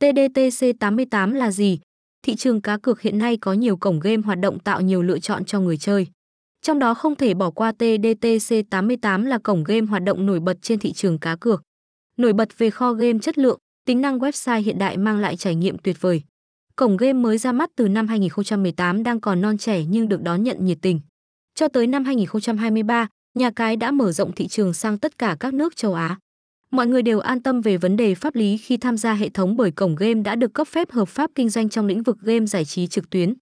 TDTC88 là gì? Thị trường cá cược hiện nay có nhiều cổng game hoạt động tạo nhiều lựa chọn cho người chơi. Trong đó không thể bỏ qua TDTC88 là cổng game hoạt động nổi bật trên thị trường cá cược. Nổi bật về kho game chất lượng, tính năng website hiện đại mang lại trải nghiệm tuyệt vời. Cổng game mới ra mắt từ năm 2018 đang còn non trẻ nhưng được đón nhận nhiệt tình. Cho tới năm 2023, nhà cái đã mở rộng thị trường sang tất cả các nước châu Á. Mọi người đều an tâm về vấn đề pháp lý khi tham gia hệ thống bởi cổng game đã được cấp phép hợp pháp kinh doanh trong lĩnh vực game giải trí trực tuyến.